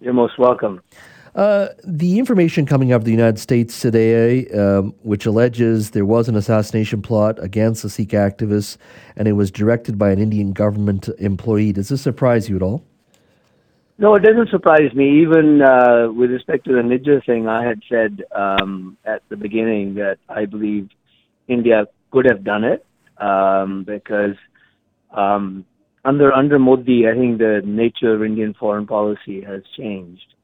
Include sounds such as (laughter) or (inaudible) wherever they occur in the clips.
You're most welcome. Uh, the information coming out of the United States today, um, which alleges there was an assassination plot against a Sikh activist and it was directed by an Indian government employee, does this surprise you at all? No, it doesn't surprise me. Even uh, with respect to the Nijjar thing, I had said um, at the beginning that I believe India could have done it um, because um, under under Modi, I think the nature of Indian foreign policy has changed,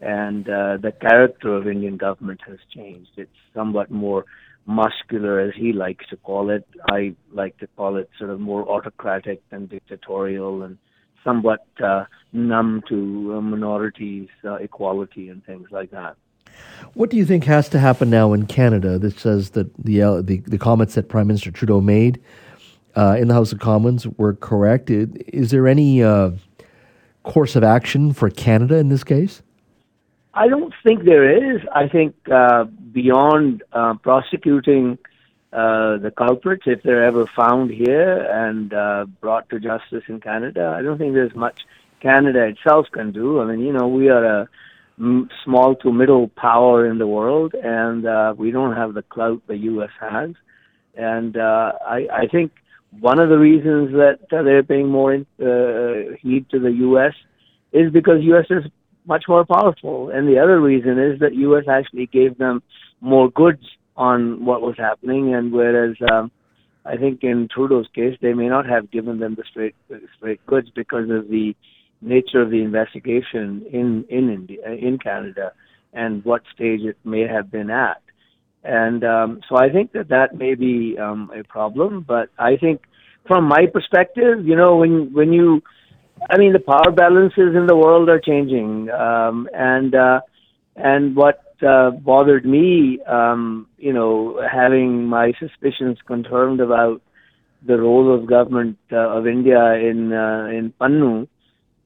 and uh, the character of Indian government has changed. It's somewhat more muscular, as he likes to call it. I like to call it sort of more autocratic and dictatorial, and somewhat uh, numb to uh, minorities' uh, equality and things like that. What do you think has to happen now in Canada? This says that the uh, the, the comments that Prime Minister Trudeau made uh, in the House of Commons were correct. Is there any uh, course of action for Canada in this case? I don't think there is. I think uh, beyond uh, prosecuting uh, the culprits, if they're ever found here and uh, brought to justice in Canada, I don't think there's much Canada itself can do. I mean, you know, we are a small to middle power in the world, and we don't have the clout the U.S. has. And I, I think one of the reasons that they're paying more uh, heed to the U.S. is because U.S. is much more powerful, and the other reason is that U.S. actually gave them more goods on what was happening, and whereas um, I think in Trudeau's case, they may not have given them the straight straight goods because of the nature of the investigation in in India in Canada and what stage it may have been at. And um, so I think that that may be um, a problem. But I think from my perspective, you know, when when you, I mean, the power balances in the world are changing, um, and uh, and what uh, bothered me, um, you know, having my suspicions confirmed about the role of government uh, of India in uh, in Pannu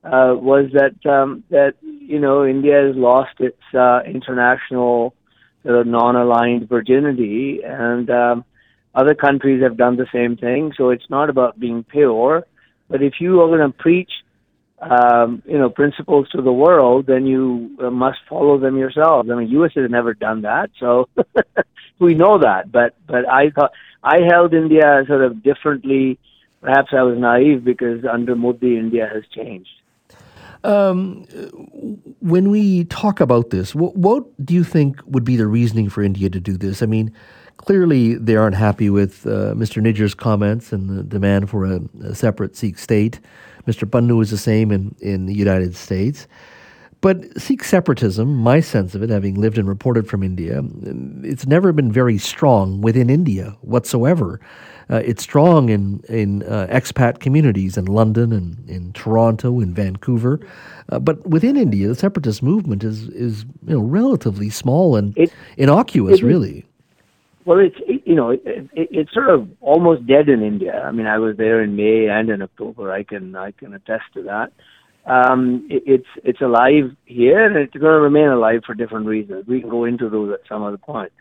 uh, was that um, that you know India has lost its uh, international of non-aligned virginity, and um, other countries have done the same thing. So it's not about being pure, but if you are going to preach, um, you know, principles to the world, then you uh, must follow them yourselves. I mean, U.S. has never done that, so (laughs) we know that. But but I thought I held India sort of differently. Perhaps I was naive because under Modi, India has changed. Um, when we talk about this, what, what, do you think would be the reasoning for India to do this? I mean, clearly they aren't happy with uh, Mr. Nijjar's comments and the demand for a, a, separate Sikh state. Mr. Pannu is the same in, in the United States. But Sikh separatism, my sense of it, having lived and reported from India, it's never been very strong within India whatsoever. Uh, it's strong in in uh, expat communities in London and in Toronto and Vancouver, uh, but within India, the separatist movement is is you know relatively small and it, innocuous, it, really. Well, it's you know it, it, it's sort of almost dead in India. I mean, I was there in May and in October. I can I can attest to that um, it, it's it's alive here, and it's going to remain alive for different reasons. We can go into those at some other point,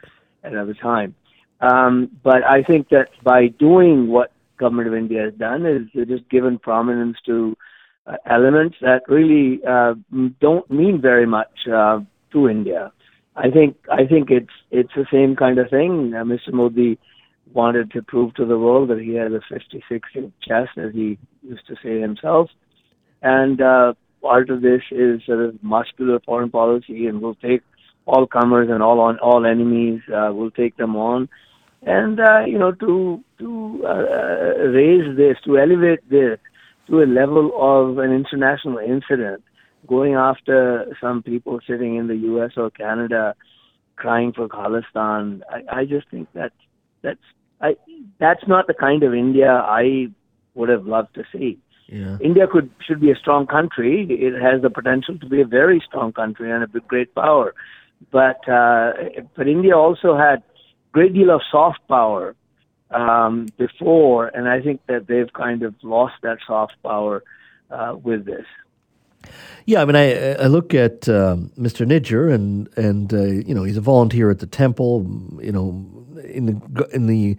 at another time. Um, but I think that by doing what government of India has done is just given prominence to uh, elements that really uh, don't mean very much uh, to India. I think I think it's it's the same kind of thing. Uh, Mr. Modi wanted to prove to the world that he has a 56 inch chest, as he used to say himself and part of this is sort of muscular foreign policy, and we'll take all comers and all on all enemies. Uh, we'll take them on, and uh, you know to to uh, raise this, to elevate this to a level of an international incident, going after some people sitting in the U.S. or Canada, crying for Khalistan. I, I just think that that's I that's not the kind of India I would have loved to see. Yeah. India could should be a strong country. It has the potential to be a very strong country and a great power, but uh, but India also had great deal of soft power um, before, and I think that they've kind of lost that soft power uh, with this. Yeah, I mean, I, I look at um, Mr. Nijjar, and and uh, you know he's a volunteer at the temple. You know, in the in the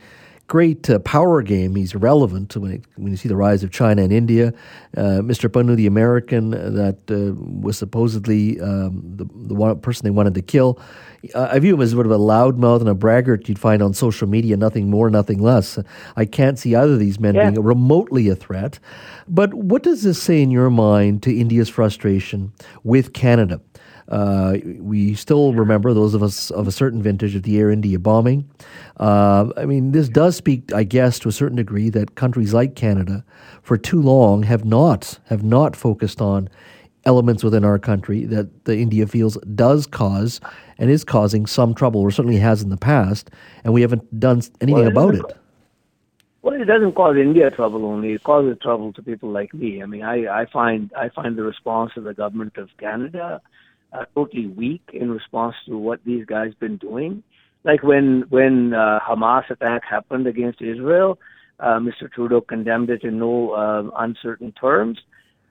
great uh, power game. He's relevant when, it, when you see the rise of China and India. Uh, Mr. Pannu, the American that uh, was supposedly um, the, the one person they wanted to kill. I view him as sort of a loudmouth and a braggart you'd find on social media, nothing more, nothing less. I can't see either of these men yeah. being remotely a threat. But what does this say in your mind to India's frustration with Canada? Uh, we still remember those of us of a certain vintage of the Air India bombing. Uh, I mean, this does speak, I guess, to a certain degree, that countries like Canada, for too long, have not have not focused on elements within our country that the India feels does cause and is causing some trouble, or certainly has in the past, and we haven't done anything well, about it. Well, it doesn't cause India trouble only; it causes trouble to people like me. I mean, I, I find I find the response of the government of Canada uh, totally weak in response to what these guys been doing. Like when when uh, Hamas attack happened against Israel, uh, Mr. Trudeau condemned it in no uh, uncertain terms.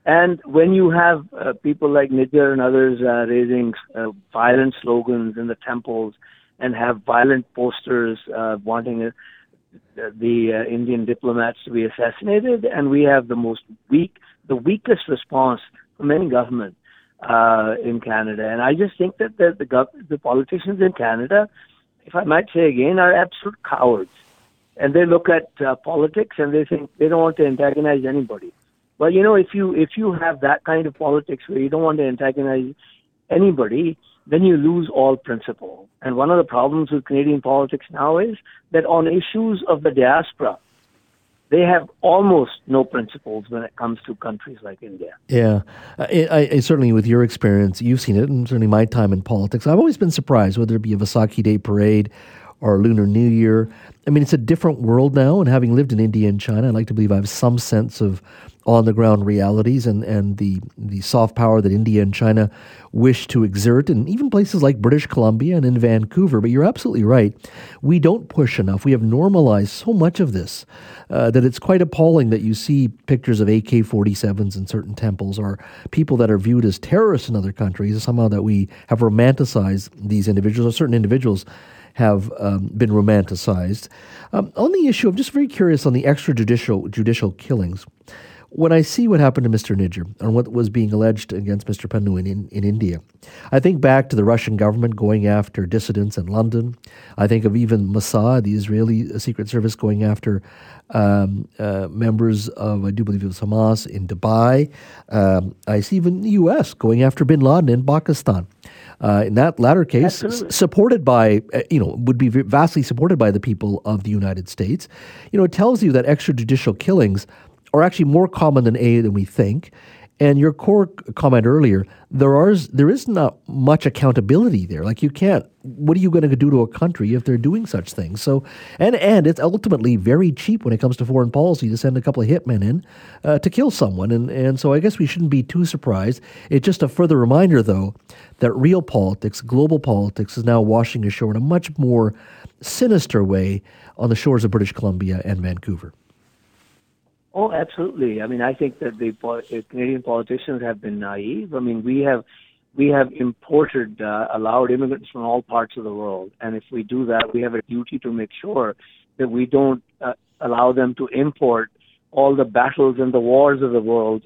And when you have uh, people like Nijjar and others uh, raising uh, violent slogans in the temples and have violent posters uh, wanting uh, the uh, Indian diplomats to be assassinated, and we have the most weak, the weakest response from any government uh, in Canada. And I just think that the the, gov- the politicians in Canada, if I might say again, are absolute cowards. And they look at uh, politics and they think they don't want to antagonize anybody. Well, you know, if you if you have that kind of politics where you don't want to antagonize anybody, then you lose all principle. And one of the problems with Canadian politics now is that on issues of the diaspora, they have almost no principles when it comes to countries like India. Yeah, I, I, certainly with your experience, you've seen it, and certainly my time in politics, I've always been surprised whether it be a Vaisakhi Day parade or Lunar New Year. I mean, it's a different world now, and having lived in India and China, I like to believe I have some sense of on the ground realities and, and the, the soft power that India and China wish to exert, and even places like British Columbia and in Vancouver. But you're absolutely right. We don't push enough. We have normalized so much of this uh, that it's quite appalling that you see pictures of AK 47s in certain temples or people that are viewed as terrorists in other countries, somehow that we have romanticized these individuals, or certain individuals have um, been romanticized. Um, on the issue, I'm just very curious on the extrajudicial judicial killings when I see what happened to Mr. Nijjar and what was being alleged against Mr. Pannu in, in, in, India, I think back to the Russian government going after dissidents in London. I think of even Mossad, the Israeli Secret Service, going after um, uh, members of, I do believe it was Hamas in Dubai. Um, I see even the U.S. going after bin Laden in Pakistan. Uh, in that latter case, s- supported by, uh, you know, would be vastly supported by the people of the United States. You know, it tells you that extrajudicial killings are actually more common than A than we think. And your core comment earlier, there are there is not much accountability there. Like you can't. What are you going to do to a country if they're doing such things? So, and and it's ultimately very cheap when it comes to foreign policy to send a couple of hitmen in uh, to kill someone. And and so I guess we shouldn't be too surprised. It's just a further reminder, though, that real politics, global politics, is now washing ashore in a much more sinister way on the shores of British Columbia and Vancouver. Oh, absolutely. I mean, I think that the Canadian politicians have been naive. I mean, we have we have imported uh, allowed immigrants from all parts of the world, and if we do that, we have a duty to make sure that we don't uh, allow them to import all the battles and the wars of the world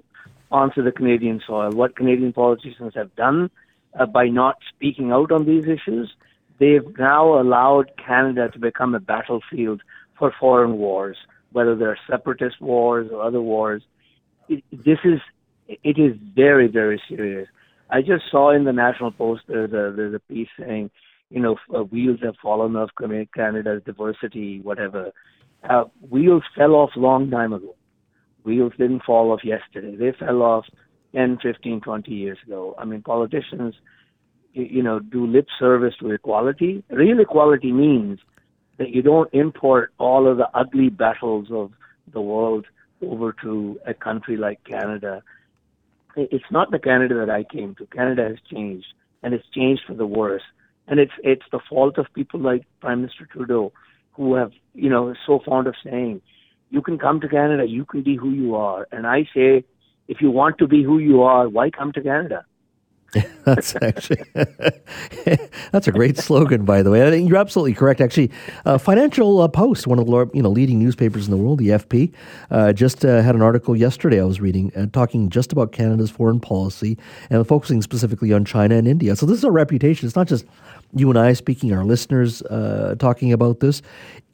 onto the Canadian soil. What Canadian politicians have done uh, by not speaking out on these issues, they've now allowed Canada to become a battlefield for foreign wars whether they're separatist wars or other wars. It, this is it is very very serious. I just saw in the National Post there's a there's a piece saying, you know, uh, wheels have fallen off Canada's diversity, whatever. Uh, wheels fell off long time ago. Wheels didn't fall off yesterday. They fell off 10, 15, 20 years ago. I mean, politicians, you know, do lip service to equality. Real equality means that you don't import all of the ugly battles of the world over to a country like Canada, it's not the Canada that I came to. Canada has changed, and it's changed for the worse. And it's it's the fault of people like Prime Minister Trudeau, who have you know so fond of saying, "You can come to Canada, you can be who you are." And I say, if you want to be who you are, why come to Canada? (laughs) that's actually (laughs) that's a great slogan, by the way. I think you're absolutely correct. Actually, uh, Financial uh, Post, one of the you know leading newspapers in the world, the FP, uh, just uh, had an article yesterday I was reading uh, talking just about Canada's foreign policy and focusing specifically on China and India. So this is a reputation. It's not just you and I speaking, our listeners uh, talking about this.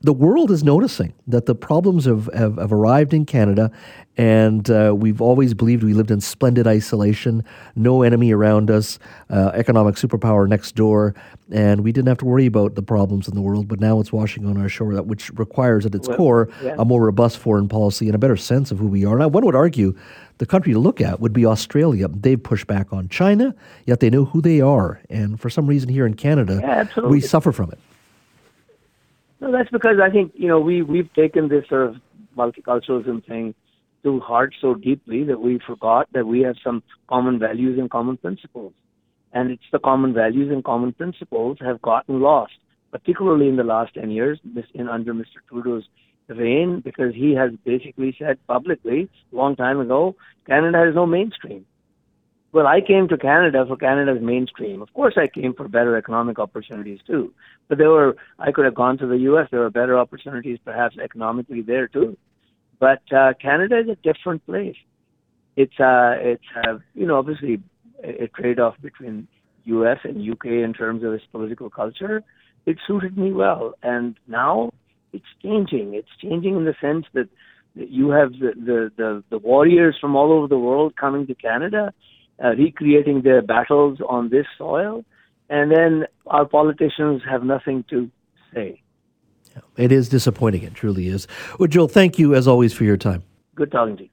The world is noticing that the problems have, have, have arrived in Canada, and uh, we've always believed we lived in splendid isolation, no enemy around us, uh, economic superpower next door, and we didn't have to worry about the problems in the world. But now it's washing on our shore, which requires at its well, core yeah. a more robust foreign policy and a better sense of who we are. Now, one would argue the country to look at would be Australia. They've pushed back on China, yet they know who they are. And for some reason here in Canada, yeah, we suffer from it. No, that's because I think, you know, we, we've taken this sort of multiculturalism thing to heart so deeply that we forgot that we have some common values and common principles. And it's the common values and common principles have gotten lost, particularly in the last 10 years in, under Mr. Trudeau's reign because he has basically said publicly a long time ago Canada has no mainstream. Well, I came to Canada for Canada's mainstream. Of course, I came for better economic opportunities too. But there were, I could have gone to the U.S. There were better opportunities, perhaps economically there too. But uh, Canada is a different place. It's, uh, it's, uh, you know, obviously a, a trade-off between U.S. and U.K. in terms of its political culture. It suited me well, and now it's changing. It's changing in the sense that you have the, the, the, the warriors from all over the world coming to Canada, uh, recreating their battles on this soil, and then our politicians have nothing to say. It is disappointing. It truly is. Well, Ujjal, thank you as always for your time. Good talking to you.